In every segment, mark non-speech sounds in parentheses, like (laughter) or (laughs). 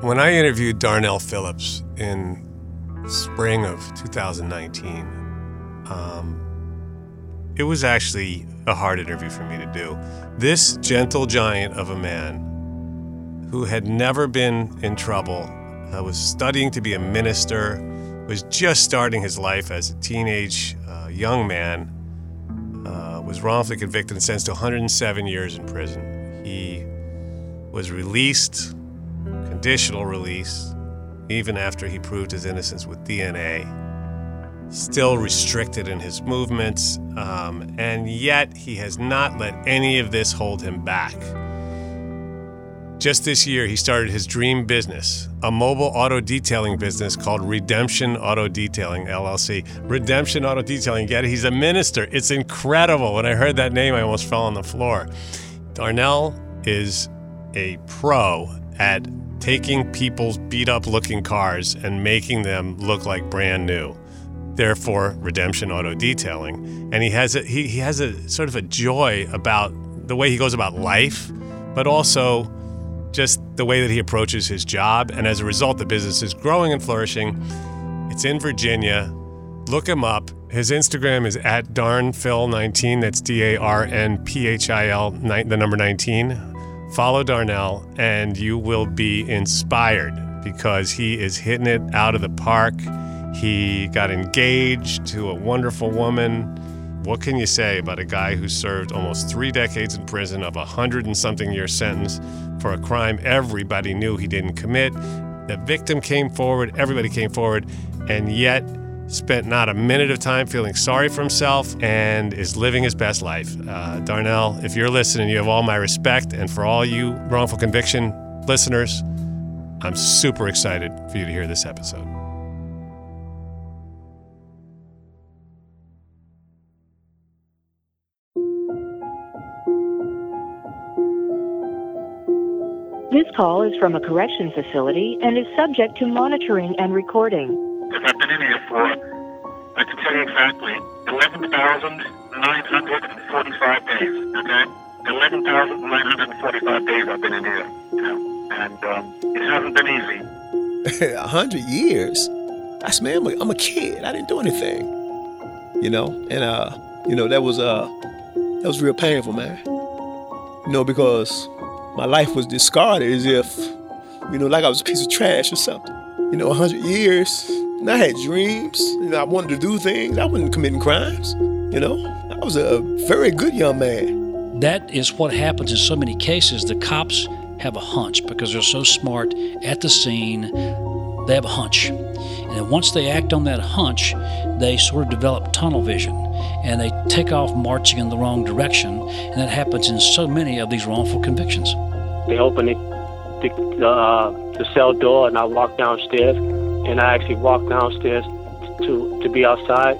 When I interviewed Darnell Phillips in spring of 2019, um, it was actually a hard interview for me to do. This gentle giant of a man who had never been in trouble, uh, was studying to be a minister, was just starting his life as a teenage uh, young man, uh, was wrongfully convicted and sentenced to 107 years in prison. He was released conditional release, even after he proved his innocence with DNA. Still restricted in his movements, um, and yet he has not let any of this hold him back. Just this year, he started his dream business, a mobile auto detailing business called Redemption Auto Detailing LLC. Redemption Auto Detailing, get it? He's a minister. It's incredible. When I heard that name, I almost fell on the floor. Darnell is a pro at taking people's beat up looking cars and making them look like brand new. Therefore, Redemption Auto Detailing. And he has a, he, he has a sort of a joy about the way he goes about life, but also just the way that he approaches his job. And as a result, the business is growing and flourishing. It's in Virginia. Look him up. His Instagram is at darnphil19. That's D A R N P H I L, the number 19. Follow Darnell, and you will be inspired because he is hitting it out of the park. He got engaged to a wonderful woman. What can you say about a guy who served almost three decades in prison of a hundred and something year sentence for a crime everybody knew he didn't commit? The victim came forward, everybody came forward, and yet spent not a minute of time feeling sorry for himself and is living his best life. Uh, Darnell, if you're listening, you have all my respect. And for all you wrongful conviction listeners, I'm super excited for you to hear this episode. This call is from a correction facility and is subject to monitoring and recording. I've been in here for, I can tell you exactly, 11,945 days, okay? 11,945 days I've been in here, you know? And um, it hasn't been easy. (laughs) A hundred years? That's man, I'm a kid. I didn't do anything. You know? And, uh, you know, that was, uh, that was real painful, man. You know, because my life was discarded as if, you know, like I was a piece of trash or something. You know, a hundred years, and I had dreams. You know, I wanted to do things. I wasn't committing crimes. You know, I was a very good young man. That is what happens in so many cases. The cops have a hunch because they're so smart at the scene. They have a hunch. And once they act on that hunch, they sort of develop tunnel vision and they take off marching in the wrong direction. And that happens in so many of these wrongful convictions. They open the, the, uh, the cell door and I walk downstairs and I actually walked downstairs to to be outside.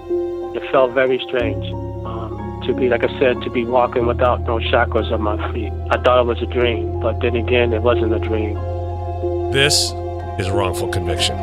It felt very strange um, to be, like I said, to be walking without no shackles on my feet. I thought it was a dream, but then again, it wasn't a dream. This is wrongful conviction.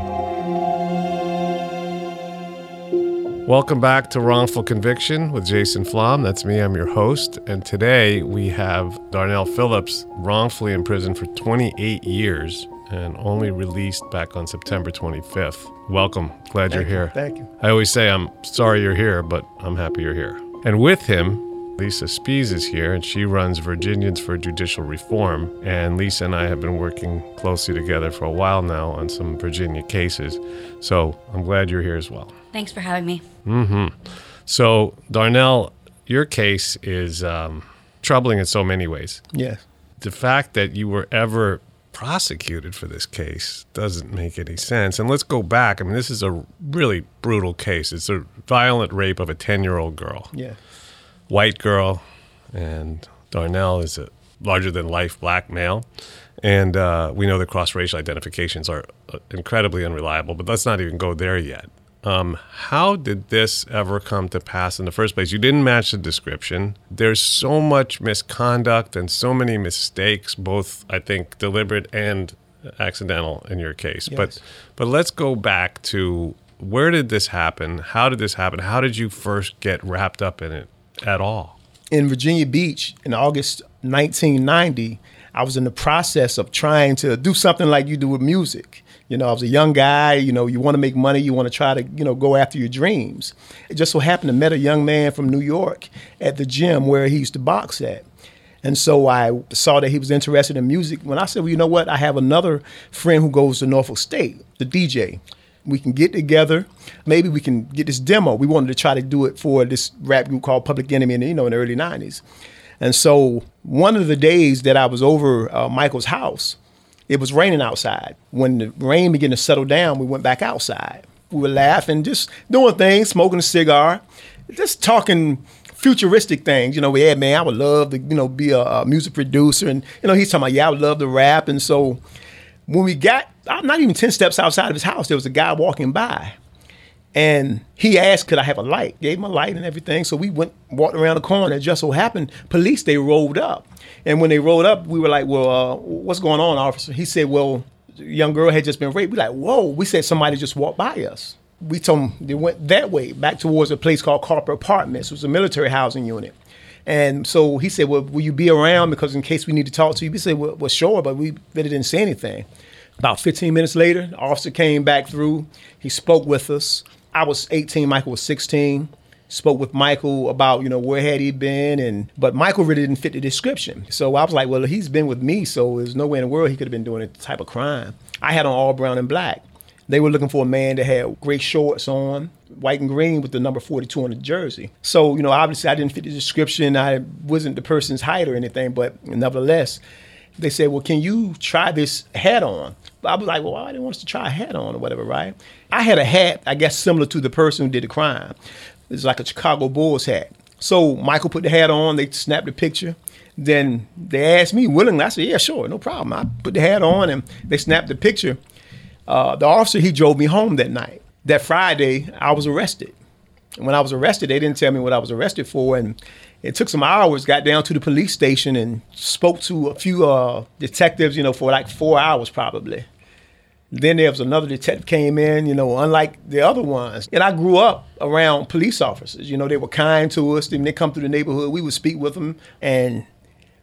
Welcome back to Wrongful Conviction with Jason Flom. That's me, I'm your host. And today we have Darnell Phillips, wrongfully imprisoned for 28 years and only released back on September 25th. Welcome. Glad Thank you're you. here. Thank you. I always say I'm sorry you're here, but I'm happy you're here. And with him, Lisa Spees is here, and she runs Virginians for Judicial Reform. And Lisa and I have been working closely together for a while now on some Virginia cases. So I'm glad you're here as well. Thanks for having me. hmm So, Darnell, your case is um, troubling in so many ways. Yes. The fact that you were ever prosecuted for this case doesn't make any sense. And let's go back. I mean, this is a really brutal case. It's a violent rape of a 10 year old girl, Yeah. white girl, and Darnell is a larger than life black male. And uh, we know the cross racial identifications are uh, incredibly unreliable, but let's not even go there yet. Um, how did this ever come to pass in the first place? You didn't match the description. There's so much misconduct and so many mistakes, both I think deliberate and accidental in your case. But but let's go back to where did this happen? How did this happen? How did you first get wrapped up in it at all? In Virginia Beach in August 1990, I was in the process of trying to do something like you do with music. You know, I was a young guy, you know, you want to make money, you want to try to, you know, go after your dreams. It just so happened to met a young man from New York at the gym where he used to box at. And so I saw that he was interested in music. When I said, well, you know what? I have another friend who goes to Norfolk State, the DJ. We can get together. Maybe we can get this demo. We wanted to try to do it for this rap group called Public Enemy, in, you know, in the early '90s. And so one of the days that I was over uh, Michael's house, it was raining outside. When the rain began to settle down, we went back outside. We were laughing, just doing things, smoking a cigar, just talking futuristic things. You know, we had, man, I would love to, you know, be a, a music producer. And, you know, he's talking about, yeah, I would love to rap. And so when we got, I'm not even 10 steps outside of his house, there was a guy walking by. And he asked, could I have a light? Gave him a light and everything. So we went, walked around the corner. It just so happened, police, they rolled up. And when they rolled up, we were like, well, uh, what's going on, officer? He said, well, young girl had just been raped. We like, whoa. We said somebody just walked by us. We told them they went that way, back towards a place called Carper Apartments. It was a military housing unit. And so he said, well, will you be around? Because in case we need to talk to you. We said, well, well sure, but we really didn't say anything. About 15 minutes later, the officer came back through. He spoke with us. I was 18, Michael was 16. Spoke with Michael about, you know, where had he been and but Michael really didn't fit the description. So I was like, well, he's been with me, so there's no way in the world he could have been doing a type of crime. I had on all brown and black. They were looking for a man that had gray shorts on, white and green with the number 42 on the jersey. So, you know, obviously I didn't fit the description. I wasn't the person's height or anything, but nevertheless, they said, well, can you try this hat on? I was like, well, I didn't want us to try a hat on or whatever, right? I had a hat, I guess, similar to the person who did the crime. It's like a Chicago Bulls hat. So Michael put the hat on, they snapped the picture. Then they asked me willingly. I said, yeah, sure, no problem. I put the hat on and they snapped the picture. Uh, the officer, he drove me home that night. That Friday, I was arrested. And when I was arrested, they didn't tell me what I was arrested for. And it took some hours, got down to the police station and spoke to a few uh, detectives, you know, for like four hours probably. Then there was another detective came in, you know, unlike the other ones. And I grew up around police officers. You know, they were kind to us. When they come through the neighborhood, we would speak with them. And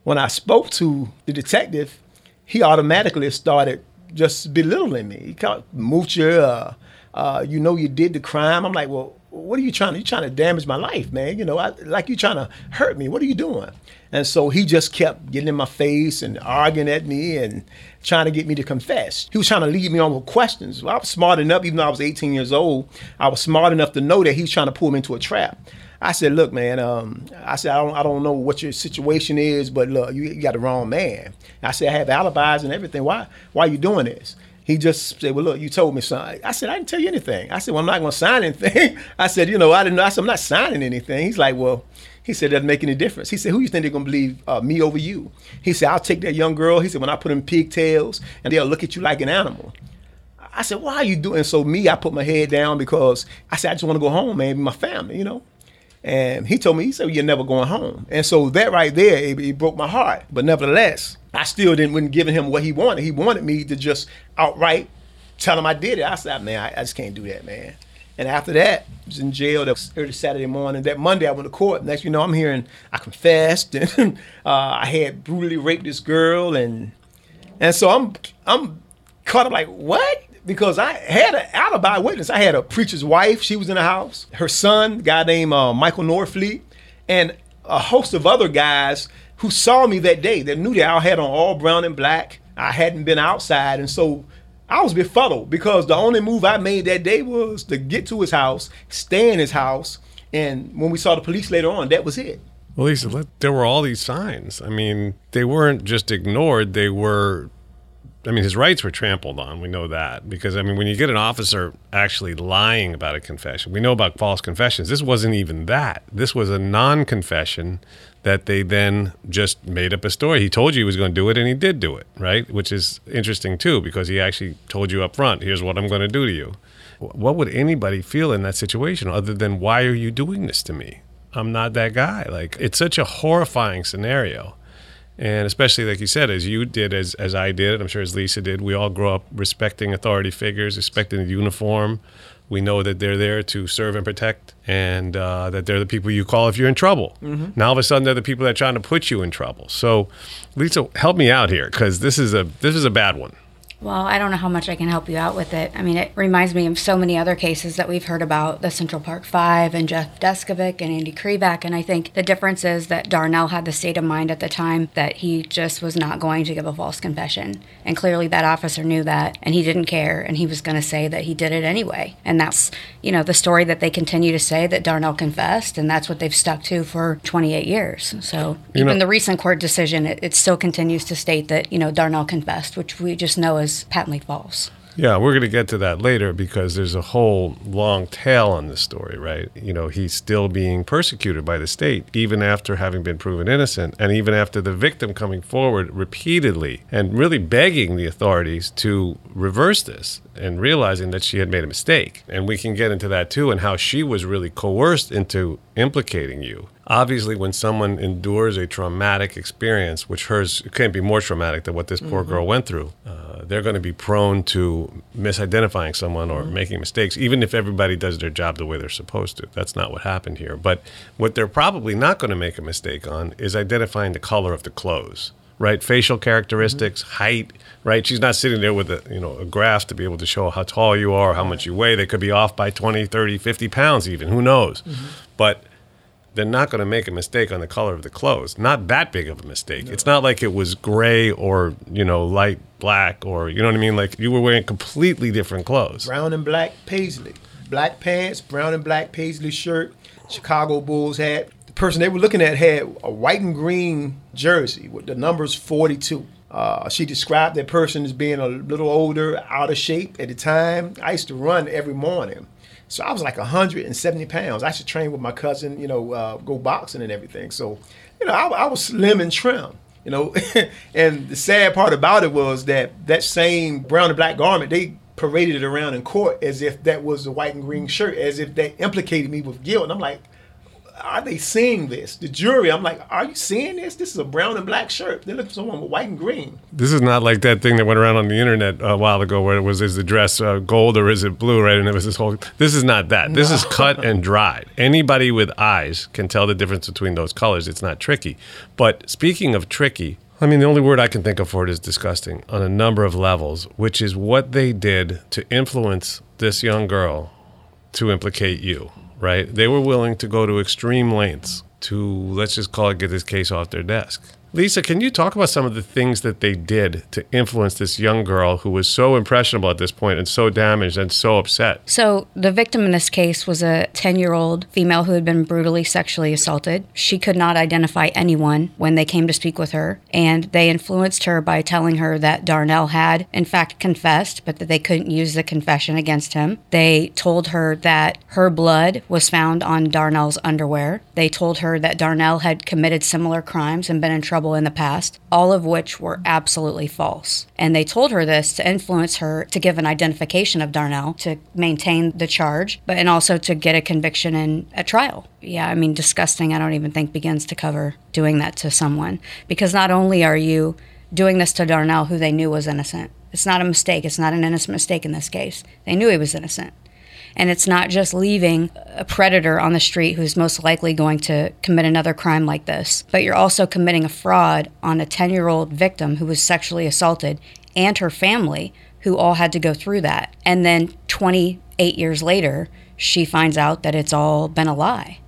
when I spoke to the detective, he automatically started just belittling me. He called moocher, uh, uh, you know you did the crime. I'm like, well, what are you trying to? You trying to damage my life, man? You know, I, like you trying to hurt me. What are you doing? And so he just kept getting in my face and arguing at me and trying to get me to confess. He was trying to lead me on with questions. Well, I was smart enough, even though I was 18 years old, I was smart enough to know that he was trying to pull me into a trap. I said, look, man, um, I said, I don't, I don't know what your situation is, but look, you, you got the wrong man. I said, I have alibis and everything. Why, why are you doing this? He just said, "Well, look, you told me something." I said, "I didn't tell you anything." I said, "Well, I'm not going to sign anything." (laughs) I said, "You know, I didn't know." I said, "I'm not signing anything." He's like, "Well," he said, "Doesn't make any difference." He said, "Who you think they're going to believe, uh, me over you?" He said, "I'll take that young girl." He said, "When I put in pigtails, and they'll look at you like an animal." I said, "Why are you doing?" So me, I put my head down because I said, "I just want to go home, man, my family," you know. And he told me, he said, "You're never going home." And so that right there, it, it broke my heart. But nevertheless, I still didn't wasn't giving him what he wanted. He wanted me to just outright tell him I did it. I said, man, I, I just can't do that, man. And after that, I was in jail that early Saturday morning. That Monday, I went to court. Next, you know, I'm hearing I confessed (laughs) and uh, I had brutally raped this girl, and and so I'm I'm caught up like what? Because I had an alibi witness. I had a preacher's wife. She was in the house. Her son, guy named uh, Michael Norfleet, and a host of other guys who saw me that day. That knew that I had on all brown and black. I hadn't been outside, and so I was befuddled because the only move I made that day was to get to his house, stay in his house, and when we saw the police later on, that was it. Well, Lisa, there were all these signs. I mean, they weren't just ignored; they were. I mean, his rights were trampled on. We know that because I mean, when you get an officer actually lying about a confession, we know about false confessions. This wasn't even that. This was a non-confession that they then just made up a story. He told you he was going to do it, and he did do it, right? Which is interesting too, because he actually told you up front, "Here's what I'm going to do to you." What would anybody feel in that situation other than, "Why are you doing this to me? I'm not that guy." Like it's such a horrifying scenario, and especially like you said, as you did, as as I did, I'm sure as Lisa did, we all grow up respecting authority figures, respecting the uniform. We know that they're there to serve and protect, and uh, that they're the people you call if you're in trouble. Now all of a sudden they're the people that are trying to put you in trouble. So, Lisa, help me out here because this is a this is a bad one. Well, I don't know how much I can help you out with it. I mean, it reminds me of so many other cases that we've heard about the Central Park Five and Jeff Deskovic and Andy Kreback. And I think the difference is that Darnell had the state of mind at the time that he just was not going to give a false confession. And clearly that officer knew that and he didn't care and he was going to say that he did it anyway. And that's, you know, the story that they continue to say that Darnell confessed and that's what they've stuck to for 28 years. So You even know- the recent court decision, it, it still continues to state that, you know, Darnell confessed, which we just know is patently false. Yeah, we're going to get to that later because there's a whole long tail on this story, right? You know, he's still being persecuted by the state, even after having been proven innocent, and even after the victim coming forward repeatedly and really begging the authorities to reverse this and realizing that she had made a mistake. And we can get into that too, and how she was really coerced into implicating you. Obviously, when someone endures a traumatic experience, which hers can't be more traumatic than what this poor girl went through, uh, they're going to be prone to misidentifying someone or making mistakes, even if everybody does their job the way they're supposed to. That's not what happened here. But what they're probably not going to make a mistake on is identifying the color of the clothes. Right, facial characteristics, mm-hmm. height. Right, she's not sitting there with a you know a graph to be able to show how tall you are, how much you weigh. They could be off by 20, 30, 50 pounds, even. Who knows? Mm-hmm. But they're not going to make a mistake on the color of the clothes. Not that big of a mistake. It's not like it was gray or, you know, light black or, you know what I mean? Like you were wearing completely different clothes. Brown and black paisley, black pants, brown and black paisley shirt, Chicago Bulls hat. Person they were looking at had a white and green jersey with the numbers 42. Uh, she described that person as being a little older, out of shape at the time. I used to run every morning. So I was like 170 pounds. I should train with my cousin, you know, uh, go boxing and everything. So, you know, I, I was slim and trim, you know. (laughs) and the sad part about it was that that same brown and black garment, they paraded it around in court as if that was the white and green shirt, as if that implicated me with guilt. And I'm like, are they seeing this? The jury, I'm like, are you seeing this? This is a brown and black shirt. They're looking for someone with white and green. This is not like that thing that went around on the internet a while ago where it was, is the dress uh, gold or is it blue, right? And it was this whole, this is not that. This is cut and dried. (laughs) Anybody with eyes can tell the difference between those colors. It's not tricky. But speaking of tricky, I mean, the only word I can think of for it is disgusting on a number of levels, which is what they did to influence this young girl to implicate you, right? They were willing to go to extreme lengths to, let's just call it, get this case off their desk. Lisa, can you talk about some of the things that they did to influence this young girl who was so impressionable at this point and so damaged and so upset? So, the victim in this case was a 10 year old female who had been brutally sexually assaulted. She could not identify anyone when they came to speak with her, and they influenced her by telling her that Darnell had, in fact, confessed, but that they couldn't use the confession against him. They told her that her blood was found on Darnell's underwear. They told her that Darnell had committed similar crimes and been in trouble in the past, all of which were absolutely false. And they told her this to influence her to give an identification of Darnell to maintain the charge, but and also to get a conviction in a trial. Yeah, I mean, disgusting. I don't even think begins to cover doing that to someone because not only are you doing this to Darnell, who they knew was innocent. It's not a mistake. It's not an innocent mistake in this case. They knew he was innocent. And it's not just leaving a predator on the street who's most likely going to commit another crime like this, but you're also committing a fraud on a 10 year old victim who was sexually assaulted and her family, who all had to go through that. And then 28 years later, she finds out that it's all been a lie.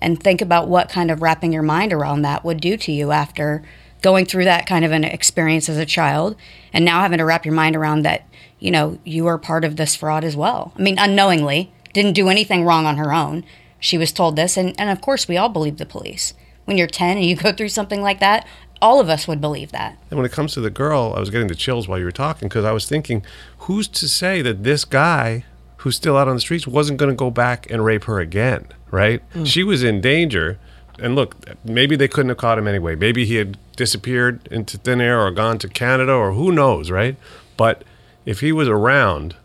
And think about what kind of wrapping your mind around that would do to you after going through that kind of an experience as a child and now having to wrap your mind around that you know you are part of this fraud as well i mean unknowingly didn't do anything wrong on her own she was told this and, and of course we all believe the police when you're 10 and you go (laughs) through something like that all of us would believe that And when it comes to the girl, I was getting the chills while you were talking because I was thinking, who's to say that this guy who's still out on the streets wasn't going to go back and rape her again, right? Mm. She was in danger. And look, maybe they couldn't have caught him anyway. Maybe he had disappeared into thin air or gone to Canada or who knows, right? But if he was around,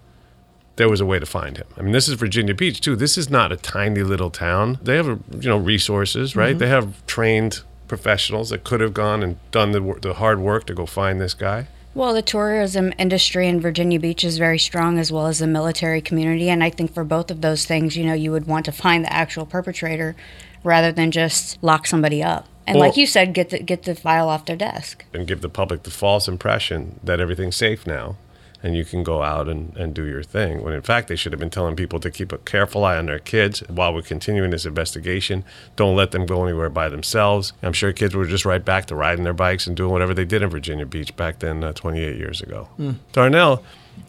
there was a way to find him. I mean, this is Virginia Beach too. This is not a tiny little town. They have, you know, resources, right? Mm-hmm. They have trained professionals that could have gone and done the, the hard work to go find this guy. Well, the tourism industry in Virginia Beach is very strong, as well as the military community. And I think for both of those things, you know, you would want to find the actual perpetrator rather than just lock somebody up. And Well- like you said, get the get the file off their desk. and give the public the false impression that everything's safe now and you can go out and, and do your thing. When in fact, they should have been telling people to keep a careful eye on their kids while we're continuing this investigation. Don't let them go anywhere by themselves. I'm sure kids were just right back to riding their bikes and doing whatever they did in Virginia Beach back then, uh, 28 years ago. Darnell,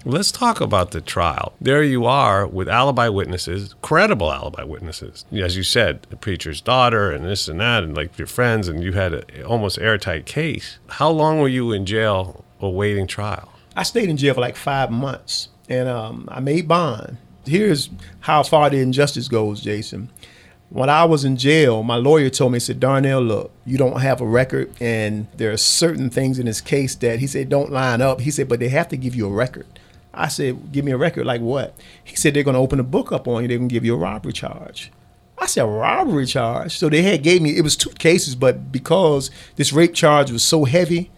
let's talk about the trial. There you are with alibi witnesses, credible alibi witnesses. As you said, the preacher's daughter and this and that, and like your friends, and you had an almost airtight case. How long were you in jail awaiting trial? I stayed in jail for like five months, and um, I made bond. Here's how far the injustice goes, Jason. When I was in jail, my lawyer told me, he said, Darnell, look, you don't have a record, and there are certain things in this case that he said don't line up. He said, but they have to give you a record. I said, give me a record like what? He said, they're going to open a book up on you. They're going to give you a robbery charge. I said, robbery charge? So they had gave me, it was two cases, but because this rape charge was so heavy,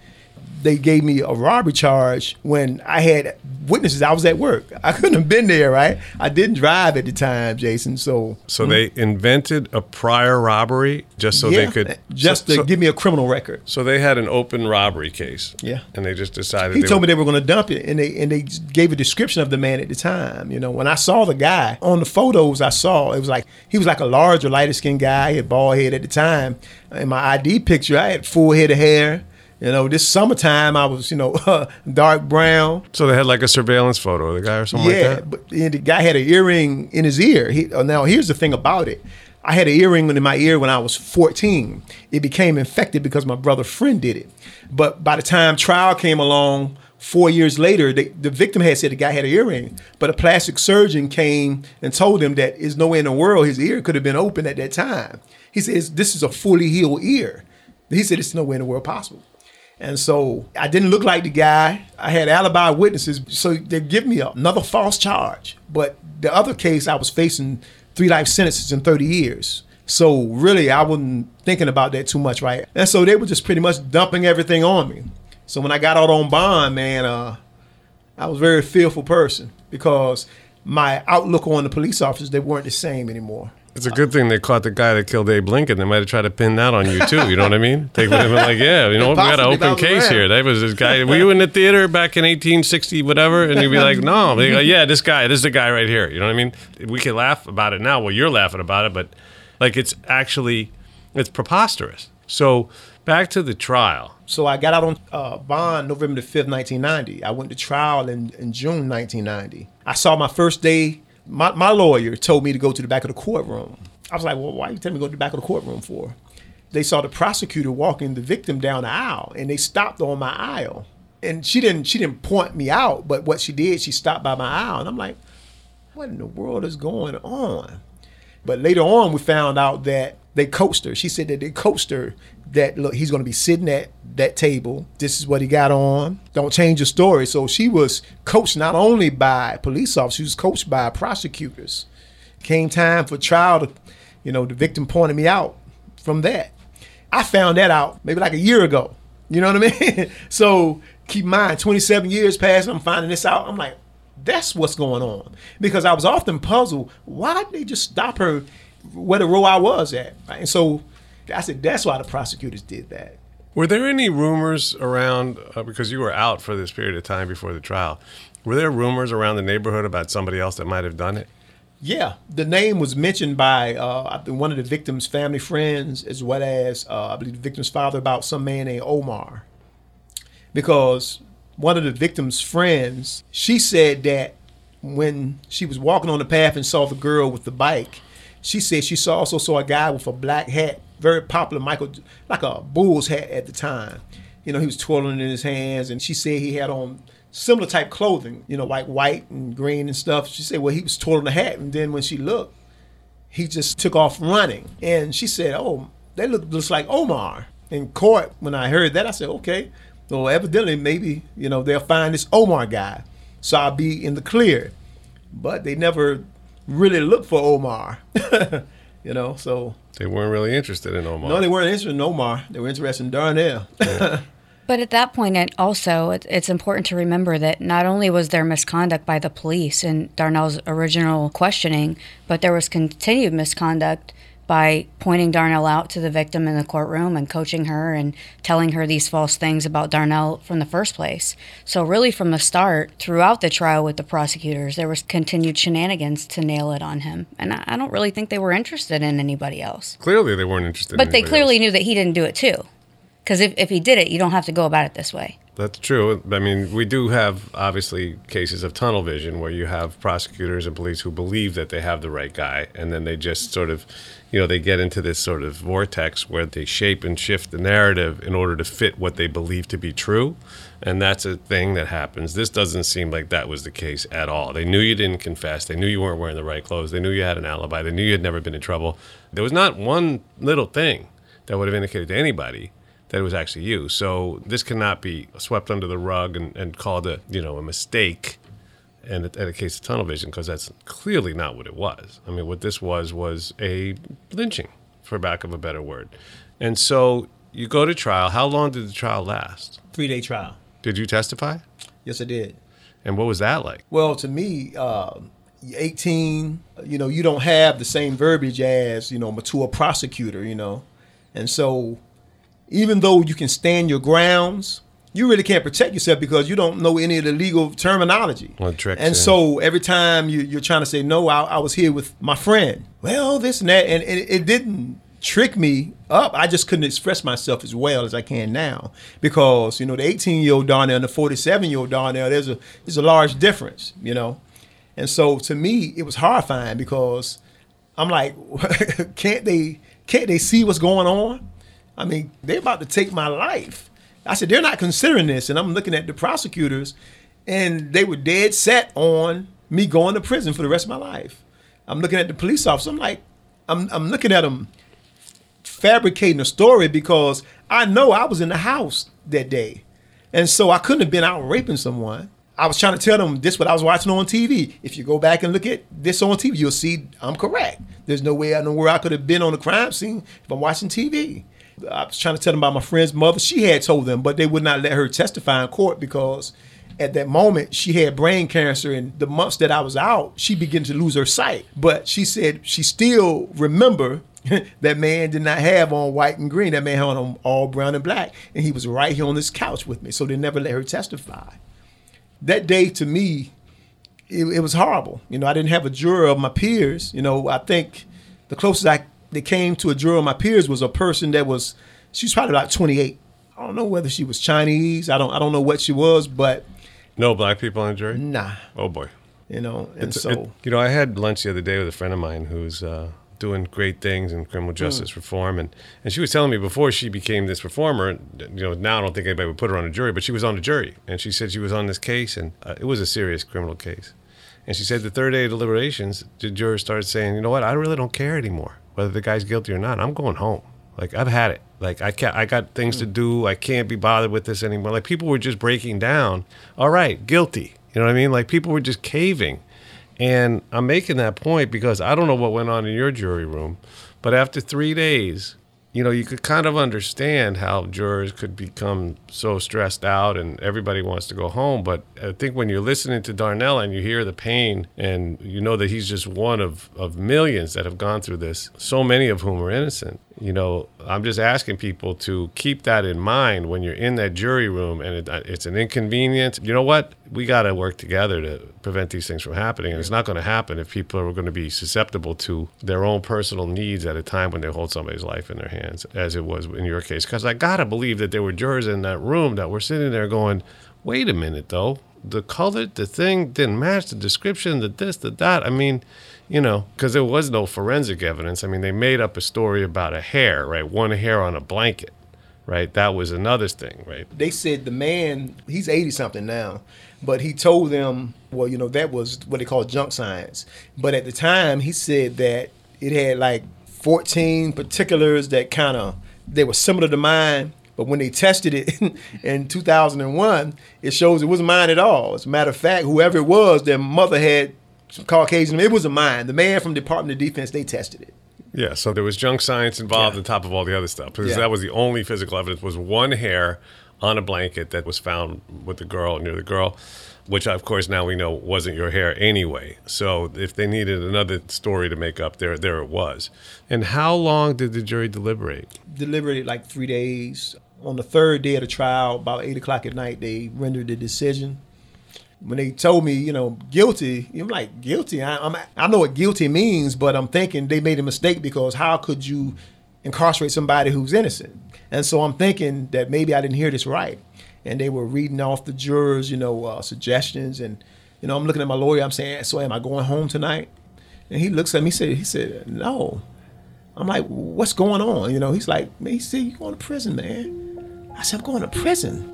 they gave me a robbery charge when I had witnesses. I was at work. I couldn't have been there, right? I didn't drive at the time, Jason. So, So they invented a prior robbery just so they could just so, to so, give me a criminal record. so they had an open robbery case. Yeah. And they just decided He told would- me they were going to dump it, and they and they gave a description of the man at the time. You know, when I saw the guy on the photos, I saw it was like he was like a larger, lighter skinned guy. He had bald head at the time. In my ID picture, I had full head of hair. You know, this summertime, I was you know (laughs) dark brown. So they had like a surveillance photo of the guy or something yeah, like that? but the guy had an earring in his ear. He, uh, now, here's the thing about it. I had an earring in my ear when I was 14. It became infected because my brother friend did it. But by the time trial came along, four years later, the, the victim had said the guy had an earring, but a plastic surgeon came and told him that there's no way in the world his ear could have been open at that time. He says this is a fully healed ear. He said it's no way in the world possible. And so I didn't look like the guy. I had alibi witnesses. So they give me another false charge. But the other case, I was facing three life sentences in 30 years. So really, I wasn't thinking about that too much, right? And so they were just pretty much dumping everything on me. So when I got out on bond, man, uh, I was a very fearful person because my outlook on the police officers, they weren't the same anymore. It's a good thing they caught the guy that killed Abe Lincoln. They might have tried to pin that on you too. You know what I mean? They would have been like, "Yeah, you know, what? we got an Possibly if I open case here. That was this guy. Were you in the theater back in 1860, whatever?" And you'd be like, "No, they go, yeah, this guy, this is the guy right here." You know what I mean? We can laugh about it now. Well, you're laughing about it, but like it's actually it's preposterous. So back to the trial. So I got out on uh, bond November the 5th, 1990. I went to trial in, in June 1990. I saw my first day. My, my lawyer told me to go to the back of the courtroom. I was like, well, why are you telling me to go to the back of the courtroom for? They saw the prosecutor walking the victim down the aisle, and they stopped on my aisle. And she didn't she didn't point me out, but what she did, she stopped by my aisle, and I'm like, what in the world is going on? But later on, we found out that they coached her. She said that they coached her that look, he's going to be sitting at that table. This is what he got on. Don't change your story. So she was coached not only by police officers, she was coached by prosecutors. Came time for trial. To, you know, the victim pointed me out from that. I found that out maybe like a year ago. You know what I mean? (laughs) so keep in mind, 27 years passed. I'm finding this out. I'm like, that's what's going on. Because I was often puzzled. Why did they just stop her where the row I was at? Right? And so I said, that's why the prosecutors did that. Were there any rumors around uh, because you were out for this period of time before the trial? Were there rumors around the neighborhood about somebody else that might have done it? Yeah, the name was mentioned by uh, one of the victim's family friends, as well as uh, I believe the victim's father, about some man named Omar. Because one of the victim's friends, she said that when she was walking on the path and saw the girl with the bike, she said she saw also saw a guy with a black hat, very popular Michael, like a bull's hat at the time. You know, he was twirling in his hands, and she said he had on similar type clothing, you know, like white and green and stuff. She said, well, he was twirling the hat, and then when she looked, he just took off running. And she said, oh, that look, looks like Omar. In court, when I heard that, I said, okay, well, evidently, maybe, you know, they'll find this Omar guy. So I'll be in the clear. But they never really look for Omar, (laughs) you know, so They weren't really interested in Omar. no, they weren't interested in Omar. They were interested in Darnell. But (laughs) But at that point, it also it's important to remember that not only was there misconduct by the police in Darnell's original questioning, but there was continued misconduct by pointing Darnell out to the victim in the courtroom and coaching her and telling her these false things about Darnell from the first place. So really, from the start, throughout the trial with the prosecutors, there was continued shenanigans to nail it on him, and I, don't really think they were interested in anybody else. Clearly, they weren't interested. But in they clearly else. knew that he didn't do it too. Because if, if he did it, you don't have to go about it this way. That's true. I mean, we do have obviously cases of tunnel vision where you have prosecutors and police who believe that they have the right guy, and then they just sort of, you know, they get into this sort of vortex where they shape and shift the narrative in order to fit what they believe to be true. And that's a thing that happens. This doesn't seem like that was the case at all. They knew you didn't confess. They knew you weren't wearing the right clothes. They knew you had an alibi. They knew you had never been in trouble. There was not one little thing that would have indicated to anybody that it was actually you. So this cannot be swept under the rug and, and called a you know a mistake and a, and a case of tunnel vision because that's clearly not what it was. I mean, what this was was a lynching, for lack of a better word. And so you go to trial. How long did the trial last? Three day trial. Did you testify? Yes, I did. And what was that like? Well, to me, uh, 18, you know, you don't have the same verbiage as, you know, a prosecutor, you know. And so even though you can stand your grounds, you really can't protect yourself because you don't know any of the legal terminology. Well, and so every time you, you're trying to say, no, I, I was here with my friend. Well, this and that. And, and it didn't trick me up. I just couldn't express myself as well as I can now because, you know, the 18 year old Darnell and the 47 year old Darnell, there's a, there's a large difference, you know. And so to me, it was horrifying because I'm like, (laughs) can't they can't they see what's going on? I mean, they're about to take my life. I said, they're not considering this. And I'm looking at the prosecutors, and they were dead set on me going to prison for the rest of my life. I'm looking at the police officer. I'm like, I'm, I'm looking at them fabricating a story because I know I was in the house that day. And so I couldn't have been out raping someone. I was trying to tell them this what I was watching on TV. If you go back and look at this on TV, you'll see I'm correct. There's no way I know where I could have been on the crime scene if I'm watching TV. I was trying to tell them about my friend's mother. She had told them, but they would not let her testify in court because at that moment she had brain cancer and the months that I was out, she began to lose her sight. But she said she still remember (laughs) that man did not have on white and green. That man had on all brown and black. And he was right here on this couch with me. So they never let her testify. That day to me, it, it was horrible. You know, I didn't have a juror of my peers. You know, I think the closest I they came to a jury of my peers was a person that was she was probably about 28. I don't know whether she was Chinese. I don't I don't know what she was, but No black people on the jury? nah, Oh boy. you know. And It's- so it- you know, I had lunch the other day with a friend of mine who's uh, doing great things in criminal justice reform, and, and she was telling me before she became this reformer, you know, now I don't think anybody would put her on a jury, but she was on a jury, and she said she was on this case, and uh, it was a serious criminal case, and she said the third day of deliberations, the jurors started saying, you know what, I really don't care anymore whether the guy's guilty or not. I'm going home. Like I've had it. Like I can't. I got things to mm. do. I can't be bothered with this anymore. Like people were just breaking down. All right, guilty. You know what I mean? Like people were just caving. And I'm making that point because I don't know what went on in your jury room, but after three days, you know, you could kind of understand how jurors could become so stressed out and everybody wants to go home. But I think when you're listening to Darnell and you hear the pain and you know that he's just one of, of millions that have gone through this, so many of whom are innocent, you know, I'm just asking people to keep that in mind when you're in that jury room and it, uh, it's an inconvenience. You know what? We got to work together to prevent these things from happening. And it's not going to happen if people are going to be susceptible to their own personal needs at a time when they hold somebody's life in their hands, as it was in your case. Because I got to believe that there were jurors in that room that were sitting there going, wait a minute, though. The color, the thing didn't match the description, the this, the that. I mean, you know, because there was no forensic evidence. I mean, they made up a story about a hair, right? One hair on a blanket, right? That was another thing, right? they said the man he's 80 something now but he told them well you know that was what they call junk science but at the time he said that it had like 14 particulars that kind of they were similar to mine but when they tested it (laughs) in 2001 it shows it wasn't mine at all as a matter of fact whoever it was their mother had caucasian it was a mine the man from department of defense they tested it Yeah, so there was junk science involved Yeah. on top of all the other stuff because Yeah. that was the only physical evidence was one hair on a blanket that was found with the girl near the girl, which of course now we know wasn't your hair anyway. So if they needed another story to make up, there there it was. And how long did the jury deliberate? Deliberated like three days. On the third day of the trial, about eight o'clock at night, they rendered the decision. When they told me, you know, guilty, I'm like guilty. I, I'm, I know what guilty means, but I'm thinking they made a mistake because how could you incarcerate somebody who's innocent? And so I'm thinking that maybe I didn't hear this right. And they were reading off the jurors, you know, uh, suggestions. And, you know, I'm looking at my lawyer. I'm saying, so am I going home tonight? And he looks at me, said, he said, no. I'm like, what's going on? You know, he's like, man, he said, you going to prison, man. I said, I'm going to prison.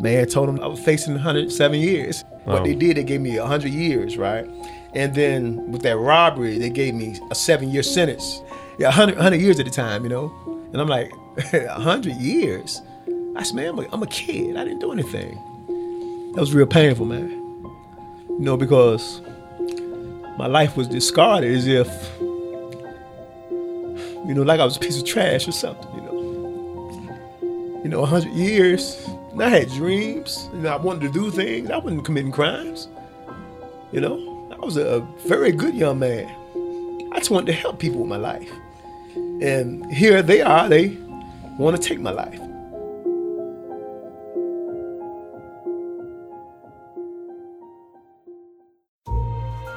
Man told him I was facing 107 years. What they did, they gave me 100 years, right? And then with that robbery, they gave me a seven year sentence. Yeah, 100, 100 years at the time, you know? And I'm like, (laughs) 100 years? I said, man, I'm a, I'm a kid. I didn't do anything. That was real painful, man. You know, because my life was discarded as if, you know, like I was a piece of trash or something, you know. You know, 100 years, and I had dreams, and I wanted to do things. I wasn't committing crimes. You know, I was a very good young man. I just wanted to help people with my life. And here they are, they want to take my life.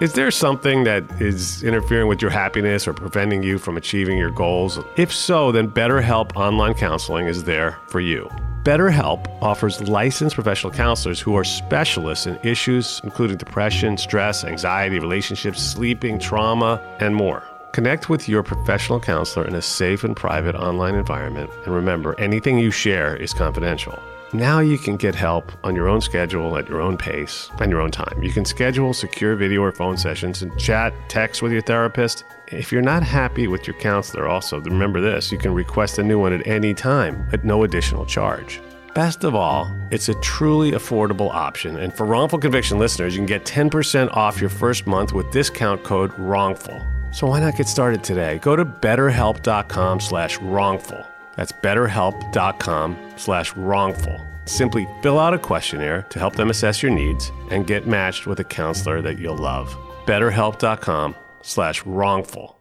Is there something that is interfering with your happiness or preventing you from achieving your goals? If so, then BetterHelp Online Counseling is there for you. BetterHelp offers licensed professional counselors who are specialists in issues including depression, stress, anxiety, relationships, sleeping, trauma, and more. Connect with your professional counselor in a safe and private online environment. And remember, anything you share is confidential. Now you can get help on your own schedule, at your own pace, and your own time. You can schedule secure video or phone sessions and chat, text with your therapist. If you're not happy with your counselor, also remember this you can request a new one at any time at no additional charge. Best of all, it's a truly affordable option. And for wrongful conviction listeners, you can get 10% off your first month with discount code WRONGFUL. So why not get started today? Go to betterhelp.com slash wrongful. That's betterhelp.com slash wrongful. Simply fill out a questionnaire to help them assess your needs and get matched with a counselor that you'll love. betterhelp.com slash wrongful.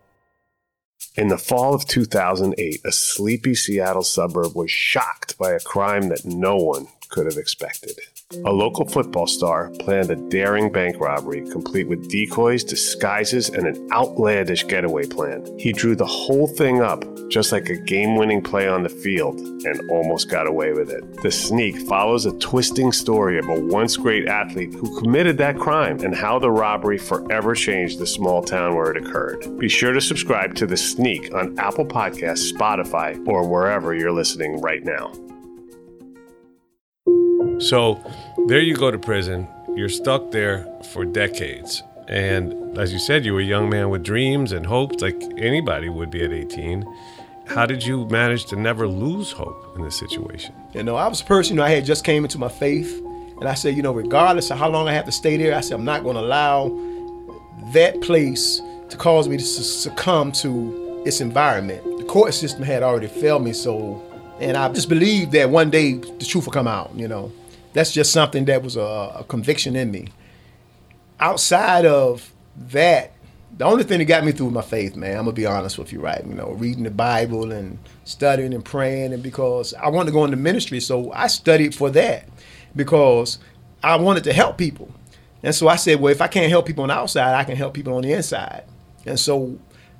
In the fall of 2008, a sleepy Seattle suburb was shocked by a crime that no one could have expected. A local football star planned a daring bank robbery complete with decoys, disguises, and an outlandish getaway plan. He drew the whole thing up just like a game winning play on the field and almost got away with it. The Sneak follows a twisting story of a once great athlete who committed that crime and how the robbery forever changed the small town where it occurred. Be sure to subscribe to The Sneak on Apple Podcasts, Spotify, or wherever you're listening right now. So there you go to prison. You're stuck there for decades. And as you said, you were a young man with dreams and hopes, like anybody would be at 18. How did you manage to never lose hope in this situation? You know, I was a person, you know, I had just came into my faith. And I said, you know, regardless of how long I have to stay there, I said, I'm not going to allow that place to cause me to su- succumb to its environment. The court system had already failed me, so, and I just believed that one day the truth will come out, you know. That's just something that was a, a conviction in me. Outside of that, the only thing that got me through my faith, man, I'm gonna be honest with you, right? You know, reading the Bible and studying and praying, and because I wanted to go into ministry, so I studied for that because I wanted to help people. And so I said, well, if I can't help people on the outside, I can help people on the inside. And so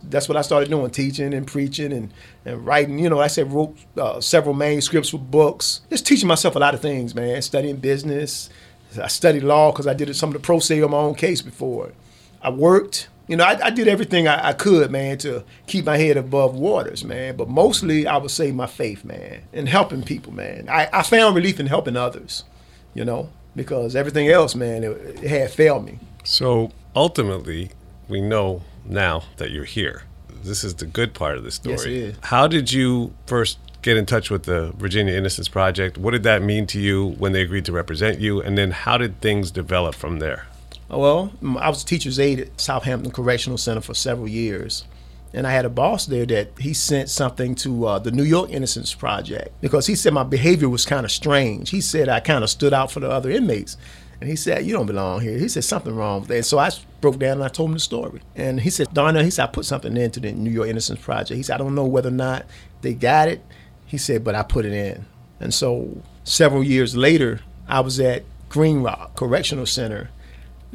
that's what I started doing, teaching and preaching and, and writing. You know, I said, wrote uh, several manuscripts for books. Just teaching myself a lot of things, man. Studying business. I studied law because I did some of the pro se on my own case before. I worked. You know, I, I did everything I, I, could, man, to keep my head above waters, man. But mostly, I would say my faith, man, and helping people, man. I, I found relief in helping others, you know, because everything else, man, it, it had failed me. So ultimately, we know now that you're here. This is the good part of the story. Yes, it is. How did you first get in touch with the Virginia Innocence Project? What did that mean to you when they agreed to represent you? And then how did things develop from there? Well, I was a teacher's aide at Southampton Correctional Center for several years. And I had a boss there that he sent something to uh, the New York Innocence Project because he said my behavior was kind of strange. He said I kind of stood out for the other inmates. And he said, You don't belong here. He said, Something wrong with that. So I broke down and I told him the story. And he said, Darnell, he said, I put something into the New York Innocence Project. He said, I don't know whether or not they got it. He said, But I put it in. And so several years later, I was at Green Rock Correctional Center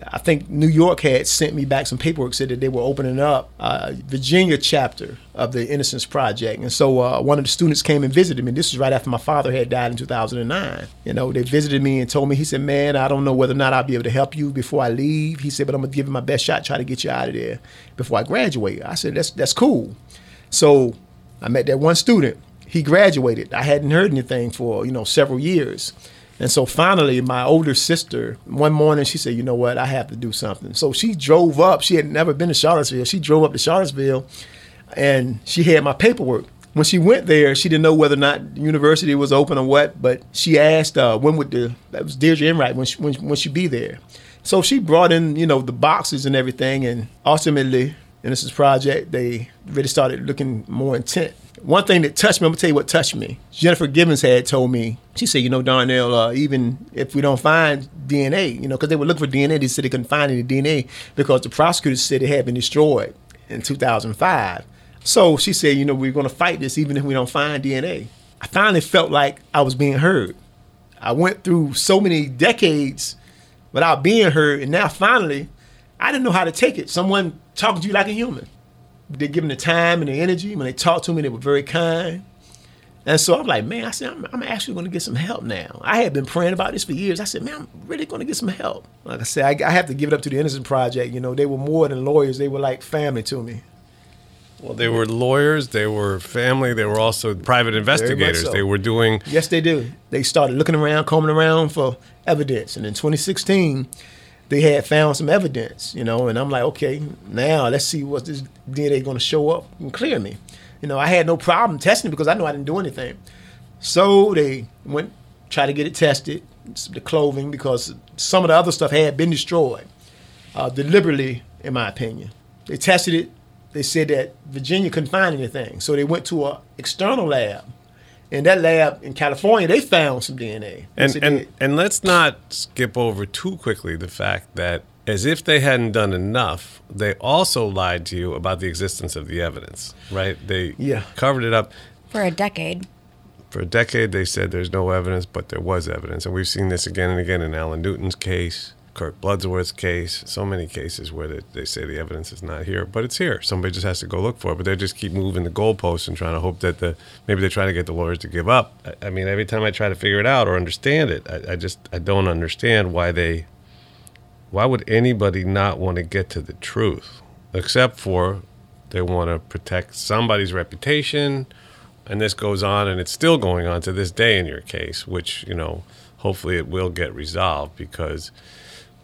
I think New York had sent me back some paperwork said that they were opening up a Virginia chapter of the Innocence Project, and so uh, one of the students came and visited me. This was right after my father had died in 2009. You know, they visited me and told me, he said, "Man, I don't know whether or not I'll be able to help you before I leave." He said, "But I'm gonna give you my best shot, try to get you out of there before I graduate." I said, "That's that's cool." So I met that one student. He graduated. I hadn't heard anything for you know several years. And so finally, my older sister, one morning, she said, You know what? I have to do something. So she drove up. She had never been to Charlottesville. She drove up to Charlottesville and she had my paperwork. When she went there, she didn't know whether or not the university was open or what, but she asked uh, when would the, that was Deirdre Enright, when she, when, when she be there. So she brought in, you know, the boxes and everything. And ultimately, Innocence Project, they really started looking more intent one thing that touched me, I'm gonna tell you what touched me. Jennifer Givens had told me, she said, you know, Darnell, uh, even if we don't find DNA, you know, because they were looking for DNA, they said they couldn't find any DNA because the prosecutors said it had been destroyed in 2005. So she said, you know, we're gonna fight this even if we don't find DNA. I finally felt like I was being heard. I went through so many decades without being heard, and now finally, I didn't know how to take it. Someone talking to you like a human they give them the time and the energy. When they talked to me, they were very kind. And so I'm like, man, I said, I'm, I'm actually going to get some help now. I had been praying about this for years. I said, man, I'm really going to get some help. Like I said, I, I have to give it up to the Innocent Project. You know, they were more than lawyers. They were like family to me. Well, they were lawyers, they were family, they were also private investigators. So. They were doing. Yes, they do. They started looking around, combing around for evidence. And in 2016, they had found some evidence, you know, and I'm like, okay, now let's see what this DNA going to show up and clear me. You know, I had no problem testing because I knew I didn't do anything. So they went try to get it tested, the clothing, because some of the other stuff had been destroyed uh, deliberately, in my opinion. They tested it. They said that Virginia couldn't find anything, so they went to an external lab in that lab in California, they found some DNA. And and, and let's not skip over too quickly the fact that as if they hadn't done enough, they also lied to you about the existence of the evidence, right? They yeah. covered it up for a decade. For a decade, they said there's no evidence, but there was evidence, and we've seen this again and again in Alan Newton's case. Kirk Bloodsworth's case, so many cases where they, they, say the evidence is not here, but it's here. Somebody just has to go look for it. But they just keep moving the goalposts and trying to hope that the maybe they're trying to get the lawyers to give up. I, I mean, every time I try to figure it out or understand it, I, I just I don't understand why they why would anybody not want to get to the truth, except for they want to protect somebody's reputation, and this goes on, and it's still going on to this day in your case, which you know hopefully it will get resolved because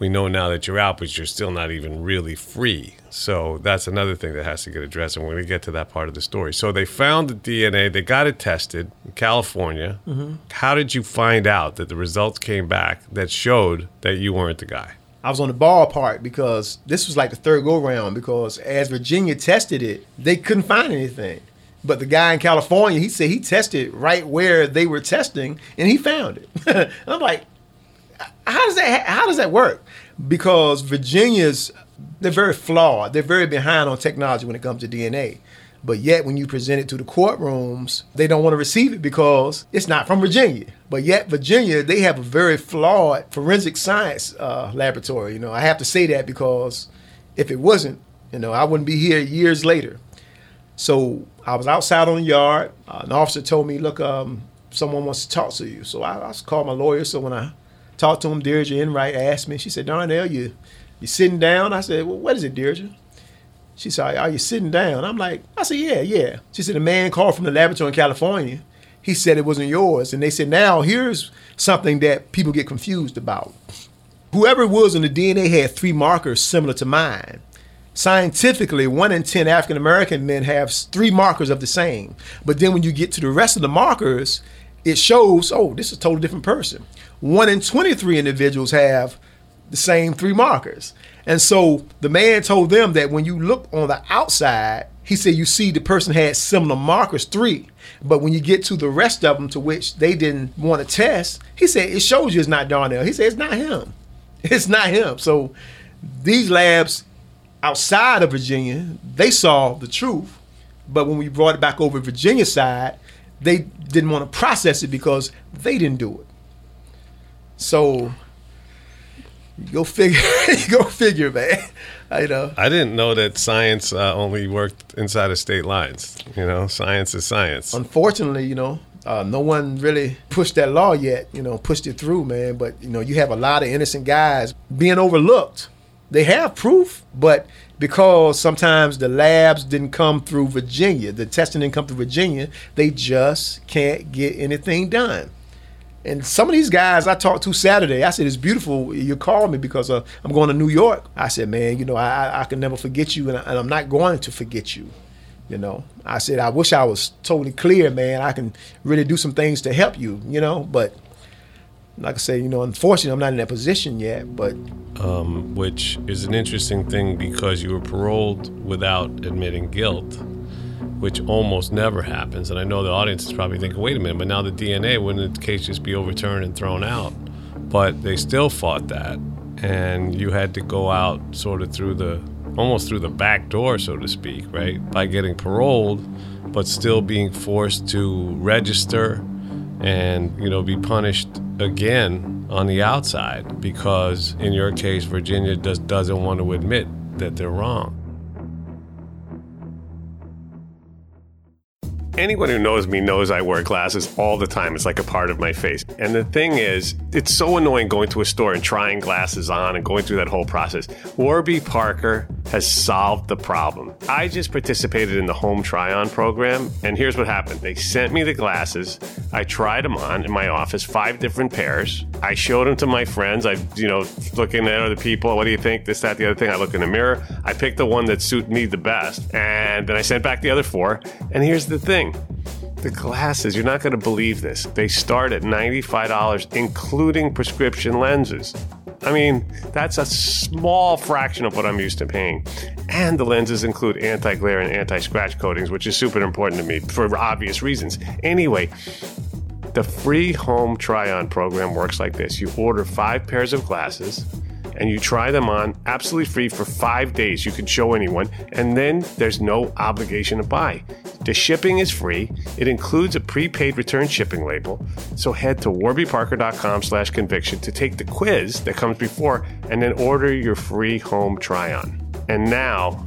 we know now that you're out, but you're still not even really free. So that's another thing that has to get addressed, and we're going to get to that part of the story. So they found the DNA, they got it tested in California. Mm-hmm. How did you find out that the results came back that showed that you weren't the guy? I was on the ballpark because this was like the third go round because as Virginia tested it, they couldn't find anything. But the guy in California, he said he tested right where they were testing and he found it. (laughs) I'm like, how does that how does that work? Because Virginia's they're very flawed. They're very behind on technology when it comes to DNA. But yet, when you present it to the courtrooms, they don't want to receive it because it's not from Virginia. But yet, Virginia, they have a very flawed forensic science uh, laboratory. You know, I have to say that because if it wasn't, you know, I wouldn't be here years later. So I was outside on the yard. Uh, an officer told me, "Look, um, someone wants to talk to you." So I, I called my lawyer. So when I talked to him. Deirdre Enright asked me. She said, Darnell, you you sitting down? I said, Well, what is it, Deirdre? She said, Are you sitting down? I'm like, I said, Yeah, yeah. She said, A man called from the laboratory in California. He said it wasn't yours. And they said, Now here's something that people get confused about. Whoever it was in the DNA had three markers similar to mine. Scientifically, one in 10 African American men have three markers of the same. But then when you get to the rest of the markers, it shows, oh, this is a totally different person one in 23 individuals have the same three markers. And so the man told them that when you look on the outside, he said you see the person had similar markers, three, but when you get to the rest of them to which they didn't want to test, he said it shows you it's not Darnell. He said it's not him. (laughs) It's not him. So these labs outside of Virginia, they saw the truth, but when we brought it back over Virginia side, they didn't want to process it because they didn't do it. So go figure, (laughs) go figure, man. I know. I didn't know that science uh, only worked inside of state lines. You know, science is science. Unfortunately, you know, uh, no one really pushed that law yet. You know, pushed it through, man. But you know, you have a lot of innocent guys being overlooked. They have proof, but because sometimes the labs didn't come through Virginia, the testing didn't come through Virginia, they just can't get anything done. And some of these guys I talked to Saturday, I said, "It's beautiful. You called me because uh, I'm going to New York." I said, "Man, you know, I, I can never forget you, and, I, am not going to forget you." You know, I said, "I wish I was totally clear, man. I can really do some things to help you." You know, but like I say, you know, unfortunately, I'm not in that position yet. But um, which is an interesting thing because you were paroled without admitting guilt which almost never happens. And I know the audience is probably thinking, wait a minute, but now the DNA, wouldn't the case just be overturned and thrown out? But they still fought that. And you had to go out sort of through the, almost through the back door, so to speak, right? By getting paroled, but still being forced to register and, you know, be punished again on the outside because in your case, Virginia just doesn't want to admit that they're wrong. Anyone who knows me knows I wear glasses all the time. It's like a part of my face. And the thing is, it's so annoying going to a store and trying glasses on and going through that whole process. Warby Parker has solved the problem. I just participated in the home try on program, and here's what happened they sent me the glasses. I tried them on in my office, five different pairs. I showed them to my friends. I, you know, looking at other people. What do you think? This, that, the other thing. I look in the mirror. I picked the one that suited me the best, and then I sent back the other four. And here's the thing the glasses, you're not going to believe this. They start at $95, including prescription lenses. I mean, that's a small fraction of what I'm used to paying. And the lenses include anti glare and anti scratch coatings, which is super important to me for obvious reasons. Anyway, the free home try on program works like this you order five pairs of glasses and you try them on absolutely free for five days. You can show anyone, and then there's no obligation to buy. The shipping is free. It includes a prepaid return shipping label. So head to warbyparker.com slash conviction to take the quiz that comes before and then order your free home try on. And now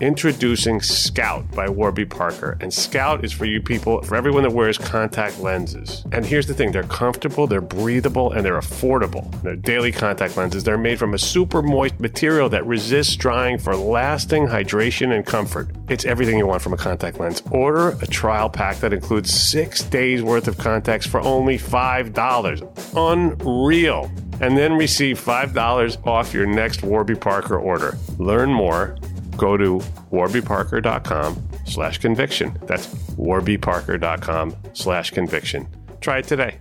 Introducing Scout by Warby Parker. And Scout is for you people, for everyone that wears contact lenses. And here's the thing they're comfortable, they're breathable, and they're affordable. They're daily contact lenses. They're made from a super moist material that resists drying for lasting hydration and comfort. It's everything you want from a contact lens. Order a trial pack that includes six days worth of contacts for only $5. Unreal and then receive $5 off your next Warby Parker order. Learn more go to warbyparker.com slash conviction. That's warbyparker.com slash conviction. Try it today.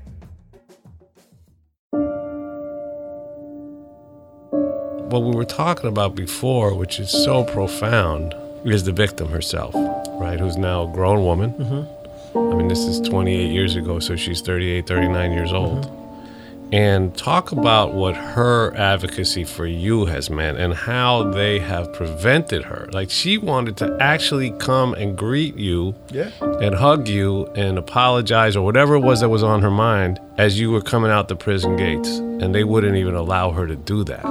What we were talking about before, which is so profound, is the victim herself, right? Who's now a grown woman. Mm-hmm. I mean, this is 28 years ago, so she's 38, 39 years old. Mm-hmm and talk about what her advocacy for you has meant and how they have prevented her. Like she wanted to actually come and greet you yeah. and hug you and apologize or whatever it was that was on her mind as you were coming out the prison gates. And they wouldn't even allow her to do that.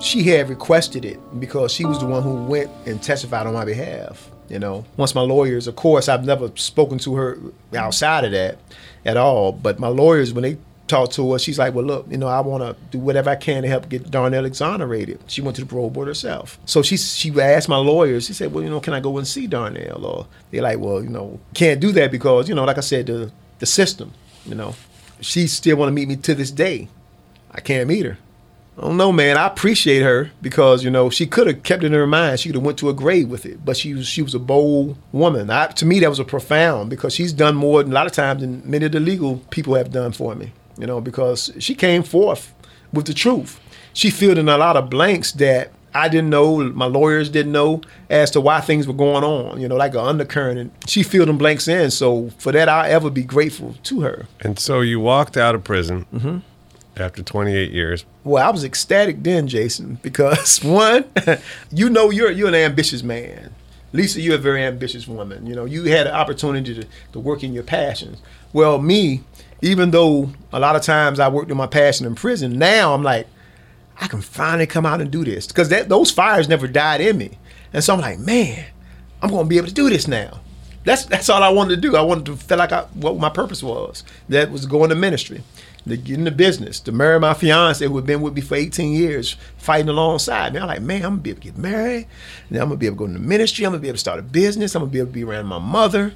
She had requested it because she was the one who went and testified on my behalf. You know, once my lawyers, of course, I've never spoken to her outside of that at all. But my lawyers, when they talked to her. She's like, well, look, you know, I want to do whatever I can to help get Darnell exonerated. She went to the parole board herself. So she she asked my lawyers. She said, well, you know, can I go and see Darnell? Or they're like, well, you know, can't do that because you know, like I said, the the system. You know, she still want to meet me to this day. I can't meet her. I don't know, man. I appreciate her because you know she could have kept it in her mind. She could have went to a grave with it, but she was she was a bold woman. I, to me, that was a profound because she's done more a lot of times than many of the legal people have done for me you know, because she came forth with the truth. She filled in a lot of blanks that I didn't know, my lawyers didn't know as to why things were going on, you know, like an undercurrent. And she filled them blanks in. So for that, I'll ever be grateful to her. And so you walked out of prison Mm-hmm. after 28 years. Well, I was ecstatic then, Jason, (laughs) because one, (laughs) you know you're you're an ambitious man. Lisa, you're a very ambitious woman. You know, you had an opportunity to, to work in your passions. Well, me, even though a lot of times I worked in my passion in prison, now I'm like, I can finally come out and do this. Because that those fires never died in me. And so I'm like, man, I'm gonna be able to do this now. That's that's all I wanted to do. I wanted to feel like I, what my purpose was. That was going to ministry, to get into business, to marry my fiance who had been with me for 18 years, fighting alongside me. I'm like, man, I'm gonna be able to get married. Now I'm gonna be able to go into ministry. I'm gonna be able to start a business. I'm gonna be able to be around my mother,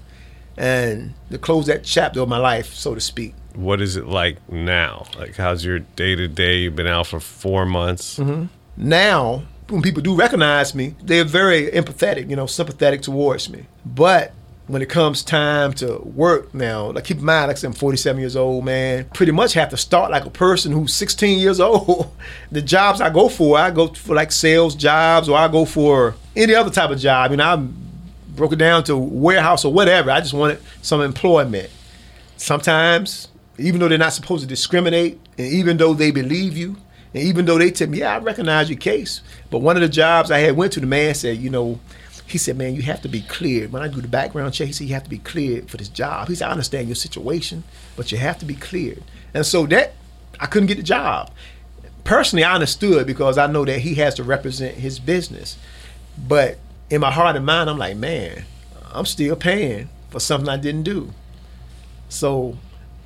and to close that chapter of my life, so to speak. What is it like now? Like, how's your day to day? You've been out for four months. Mm-hmm. Now, when people do recognize me, they're very empathetic, you know, sympathetic towards me. But when it comes time to work now, like keep in mind, like I said, I'm 47 years old, man. Pretty much have to start like a person who's 16 years (laughs) old. the jobs I go for, I go for like sales jobs, or I go for any other type of job. You know, I broke it down to warehouse or whatever. I just wanted some employment. Sometimes, even though they're not supposed to discriminate, and even though they believe you, and even though they tell me, yeah, I recognize your case. But one of the jobs I had went to, the man said, you know, he said, man, you have to be cleared. When I do the background check, he said, you have to be cleared for this job. He said, I understand your situation, but you have to be cleared. And so that, I couldn't get the job. Personally, I understood because I know that he has to represent his business. But in my heart and mind, I'm like, man, I'm still paying for something I didn't do. So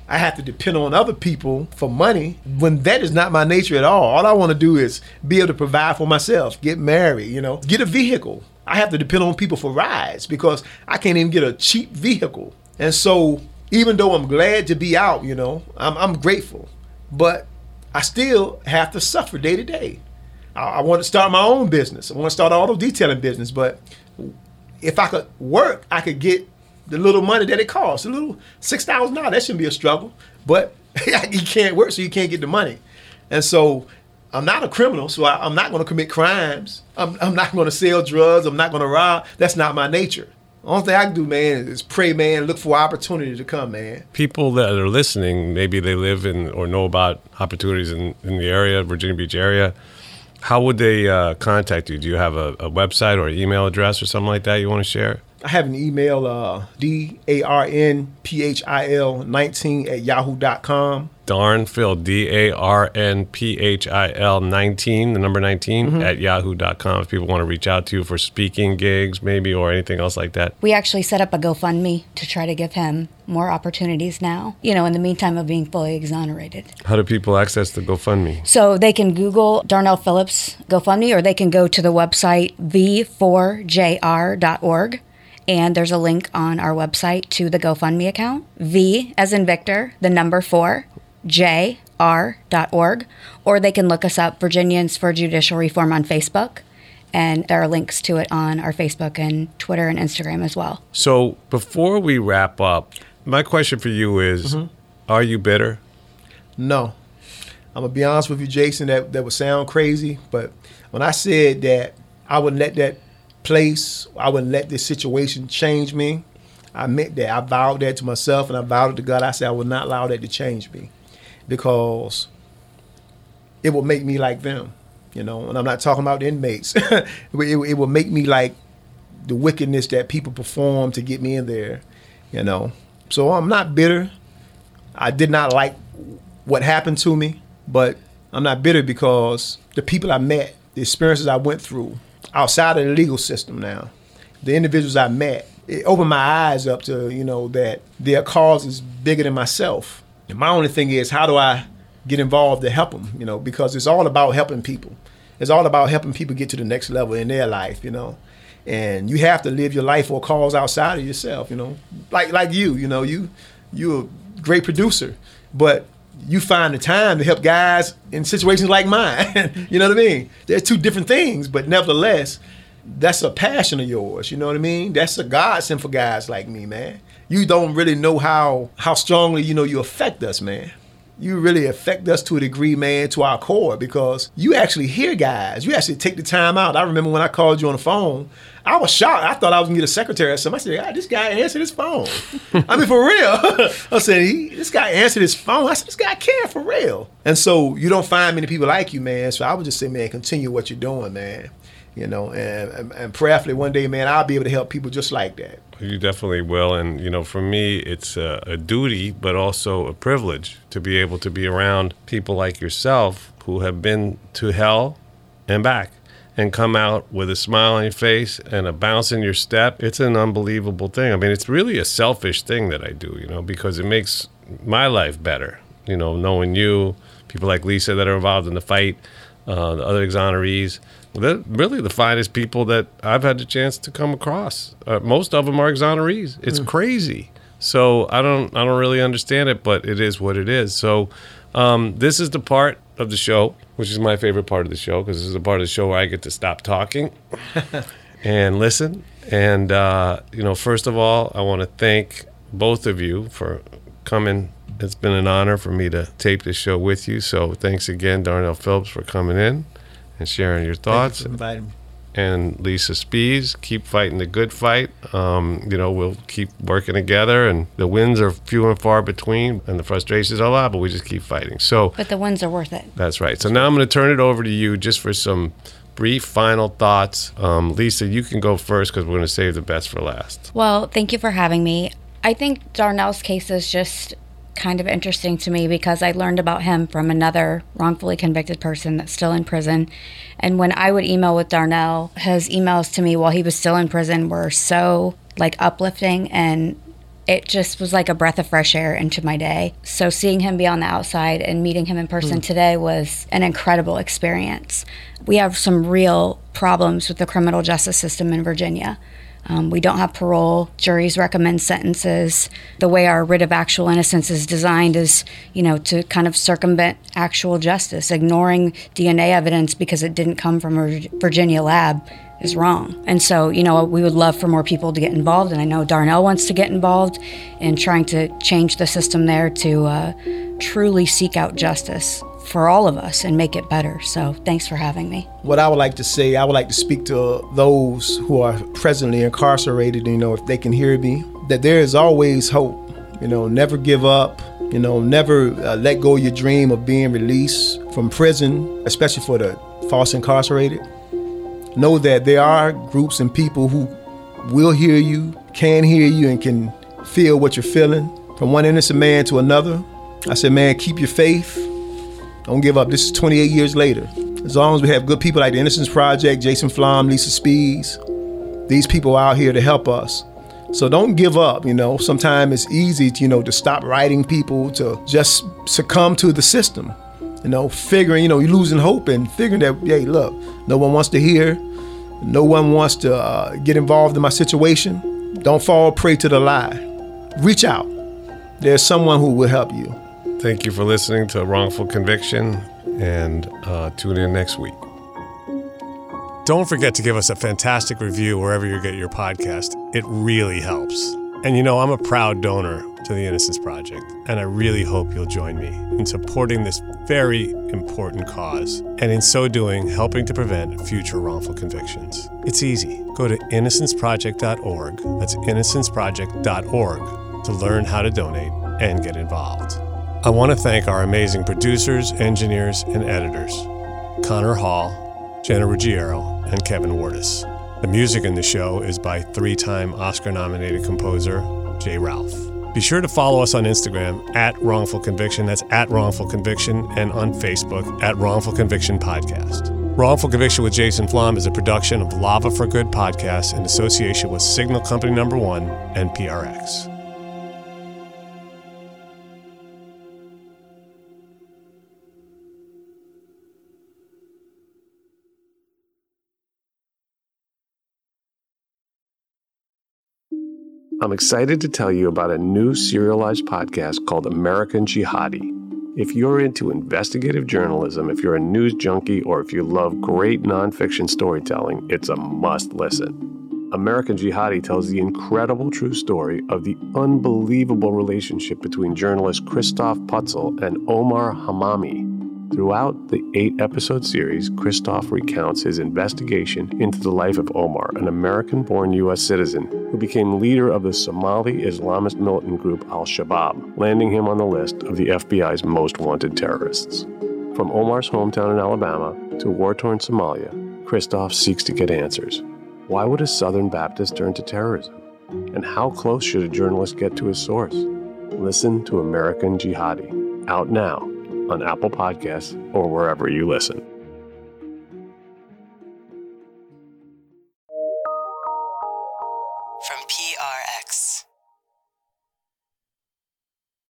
I have to depend on other people for money when that is not my nature at all. All I want to do is be able to provide for myself, get married, you know, get a vehicle. I have to depend on people for rides because I can't even get a cheap vehicle. And so even though I'm glad to be out, you know, I'm, I'm grateful, but I still have to suffer day to day. I, I want to start my own business. I want to start an auto detailing business, but if I could work, I could get the little money that it costs. A little six thousand dollars. That shouldn't be a struggle. But (laughs) you can't work, so you can't get the money. And so I'm not a criminal, so I, am not going to commit crimes. I'm, I'm not going to sell drugs. I'm not going to rob. That's not my nature. The only thing I can do, man, is pray, man, look for opportunity to come, man. People that are listening, maybe they live in or know about opportunities in, in the area, Virginia Beach area. How would they uh, contact you? Do you have a, a website or email address or something like that you want to share? I have an email, uh, D A R N P H I L 19 at yahoo.com. Darn Phil, D A R N P H I L 19, the number 19, Mhm. at yahoo.com. If people want to reach out to you for speaking gigs, maybe, or anything else like that. We actually set up a GoFundMe to try to give him more opportunities now, you know, in the meantime of being fully exonerated. How do people access the GoFundMe? So they can Google Darnell Phillips GoFundMe or they can go to the website v4jr.org. And there's a link on our website to the GoFundMe account. V as in Victor, the number four, jr.org. Or they can look us up, Virginians for Judicial Reform on Facebook. And there are links to it on our Facebook and Twitter and Instagram as well. So before we wrap up, my question for you is mm-hmm. Are you bitter? No. I'm gonna be honest with you, Jason. That that would sound crazy, but when I said that I wouldn't let that place, I wouldn't let this situation change me. I meant that. I vowed that to myself, and I vowed it to God. I said I would not allow that to change me, because it will make me like them, you know. And I'm not talking about the inmates. (laughs) it, it, it will make me like the wickedness that people perform to get me in there, you know. So I'm not bitter. I did not like what happened to me, but I'm not bitter because the people I met, the experiences I went through outside of the legal system now, the individuals I met, it opened my eyes up to, you know, that their cause is bigger than myself. And my only thing is, how do I get involved to help them, you know, because it's all about helping people. It's all about helping people get to the next level in their life, you know. And you have to live your life for a cause outside of yourself, you know. Like like you, you know, you you're a great producer, but you find the time to help guys in situations like mine. (laughs) you know what I mean? They're two different things, but nevertheless, that's a passion of yours. You know what I mean? That's a godsend for guys like me, man. You don't really know how how strongly you know you affect us, man. you really affect us to a degree, man, to our core because you actually hear guys. You actually take the time out. I remember when I called you on the phone, I was shocked. I thought I was gonna get a secretary or something. I said, God, ah, this guy answered his phone. I mean, for real. (laughs) I said, he, this guy answered his phone. I said, this guy care for real. And so you don't find many people like you, man. So I would just say, man, continue what you're doing, man. You know, and, and, and prayerfully one day, man, I'll be able to help people just like that. You definitely will. And, you know, for me, it's a, a, duty, but also a privilege to be able to be around people like yourself who have been to hell and back and come out with a smile on your face and a bounce in your step. It's an unbelievable thing. I mean, it's really a selfish thing that I do, you know, because it makes my life better, you know, knowing you, people like Lisa that are involved in the fight, uh, the other exonerees they're really the finest people that I've had the chance to come across. Uh, most of them are exonerees. It's mm. crazy. So I don't I don't really understand it, but it is what it is. So um, this is the part of the show, which is my favorite part of the show, because this is the part of the show where I get to stop talking (laughs) and listen. And uh, you know, first of all, I want to thank both of you for coming. It's been an honor for me to tape this show with you. So thanks again, Darnell Phillips, for coming in and sharing your thoughts. You inviting me. And Lisa Spees, keep fighting the good fight. Um, you know, we'll keep working together, and the wins are few and far between, and the frustrations are a lot, but we just keep fighting. So, but the wins are worth it. That's right. So now I'm going to turn it over to you just for some brief final thoughts. Um, Lisa, you can go first because we're going to save the best for last. Well, thank you for having me. I think Darnell's case is just kind of interesting to me because I learned about him from another wrongfully convicted person that's still in prison. And when I would email with Darnell, his emails to me while he was still in prison were so like uplifting and it just was like a breath of fresh air into my day. So seeing him be on the outside and meeting him in person mm. today was an incredible experience. We have some real problems with the criminal justice system in Virginia. Um, we don't have parole. Juries recommend sentences. The way our writ of actual innocence is designed is, you know, to kind of circumvent actual justice. Ignoring DNA evidence because it didn't come from a Virginia lab is wrong. And so, you know, we would love for more people to get involved. And I know Darnell wants to get involved in trying to change the system there to uh, truly seek out justice for all of us and make it better. So thanks for having me. What I would like to say, I would like to speak to those who are presently incarcerated, you know, if they can hear me, that there is always hope. You know, never give up. You know, never uh, let go your dream of being released from prison, especially for the false incarcerated. Know that there are groups and people who will hear you, can hear you, and can feel what you're feeling. From one innocent man to another, I said, man, keep your faith don't give up. This is 28 years later. As long as we have good people like the Innocence Project, Jason Flom, Lisa Spees, these people out here to help us. So don't give up, you know. Sometimes it's easy, to, you know, to stop writing people, to just succumb to the system. You know, figuring, you know, you're losing hope and figuring that, hey, look, no one wants to hear, no one wants to uh, get involved in my situation. Don't fall prey to the lie. Reach out. There's someone who will help you. Thank you for listening to Wrongful Conviction and uh, tune in next week. Don't forget to give us a fantastic review wherever you get your podcast. It really helps. And you know, I'm a proud donor to the Innocence Project, and I really hope you'll join me in supporting this very important cause, and in so doing, helping to prevent future wrongful convictions. It's easy. Go to innocenceproject.org, that's innocenceproject.org, to learn how to donate and get involved. I want to thank our amazing producers, engineers, and editors Connor Hall, Jenna Ruggiero, and Kevin Wardis. The music in the show is by three time Oscar nominated composer Jay Ralph. Be sure to follow us on Instagram at Wrongful Conviction, that's at Wrongful Conviction, and on Facebook at Wrongful Conviction Podcast. Wrongful Conviction with Jason Flom is a production of Lava for Good podcast in association with Signal Company Number One and PRX. I'm excited to tell you about a new serialized podcast called American Jihadi. If you're into investigative journalism, if you're a news junkie, or if you love great nonfiction storytelling, it's a must listen. American Jihadi tells the incredible true story of the unbelievable relationship between journalist Christof Putzel and Omar Hammami. Throughout the eight episode series, Christof recounts his investigation into the life of Omar, an American born U.S. citizen who became leader of the Somali Islamist militant group Al Shabaab, landing him on the list of the FBI's most wanted terrorists. From Omar's hometown in Alabama to war torn Somalia, Christof seeks to get answers. Why would a Southern Baptist turn to terrorism? And how close should a journalist get to his source? Listen to American Jihadi, out now on Apple Podcasts or wherever you listen.